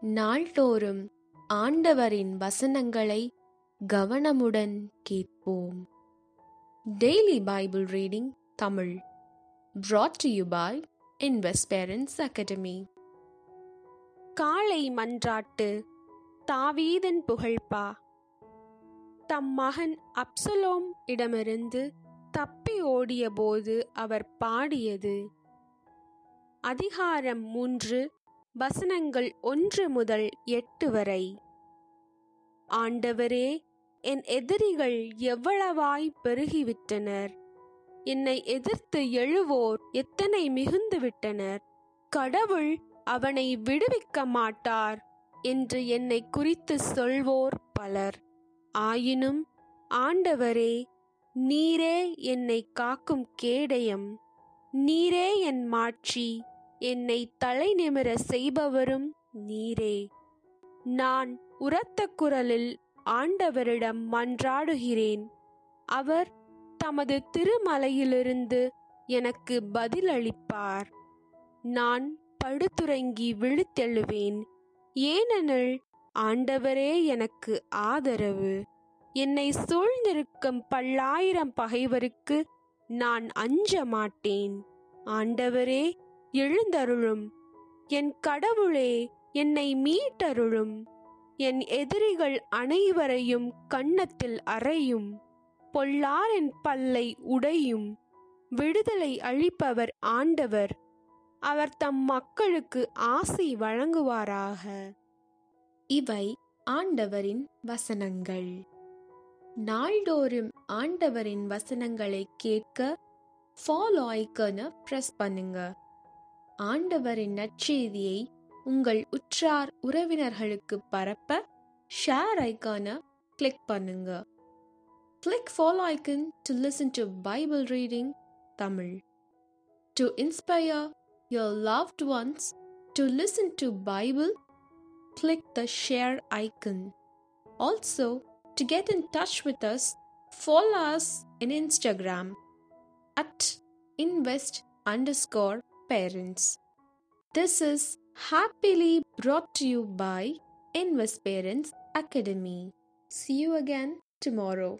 நாள்தோறும் ஆண்டவரின் வசனங்களை கவனமுடன் கேட்போம். Daily Bible reading Tamil brought to you by Invest Parents Academy. காளை மன்றாட்டு தாவீதன் புகழ்பா தம் மகன் அப்சலோம் இடமிருந்து தப்பி ஓடியபோது அவர் பாடியது அதிகாரம் மூன்று வசனங்கள் ஒன்று முதல் எட்டு வரை. ஆண்டவரே என் எதிரிகள் எவ்வளவாய் பெருகிவிட்டனர். என்னை எதிர்த்து எழுவோர் எத்தனை மிகுந்து விட்டனர் கடவுள் அவனை விடுவிக்க மாட்டார் என்று என்னை குறித்து சொல்வோர் பலர். ஆயினும் ஆண்டவரே நீரே என்னை காக்கும் கேடயம். நீரே என் மாட்சி. என்னை தலை நிமிர செய்பவரும் நீரே. நான் உரத்த குரலில் ஆண்டவரிடம் மன்றாடுகிறேன். அவர் தமது திருமலையிலிருந்து எனக்கு பதிலளிப்பார். நான் படுத்துறங்கி விழுத்தெழுவேன். ஏனெனில் ஆண்டவரே எனக்கு ஆதரவு. என்னை சூழ்ந்திருக்கும் பல்லாயிரம் பகைவருக்கு நான் அஞ்ச மாட்டேன். ஆண்டவரே எழுந்தருளும். என் கடவுளே என்னை மீட்டருளும். என் எதிரிகள் அனைவரையும் கன்னத்தில் அறையும். பொல்லாரின் பல்லை உடையும். விடுதலை அளிப்பவர் ஆண்டவர். அவர் தம் மக்களுக்கு ஆசை வழங்குவாராக. இவை ஆண்டவரின் வசனங்கள். நாள்தோறும் ஆண்டவரின் வசனங்களை கேட்க ஃபாலோ ஐக்கனை பிரஸ் பண்ணுங்க. ஆண்டவரின் நற்செய்தியை உங்கள் உற்றார் உறவினர்களுக்கு பரப்ப ஷேர் ஐக்கானை கிளிக் பண்ணுங்க click follow icon to listen to Bible reading Tamil to inspire your loved ones to listen to Bible click the share icon. Also, to get in touch with us, follow us in Instagram at invest underscore parents. This is happily brought to you by Invest Parents Academy. See you again tomorrow.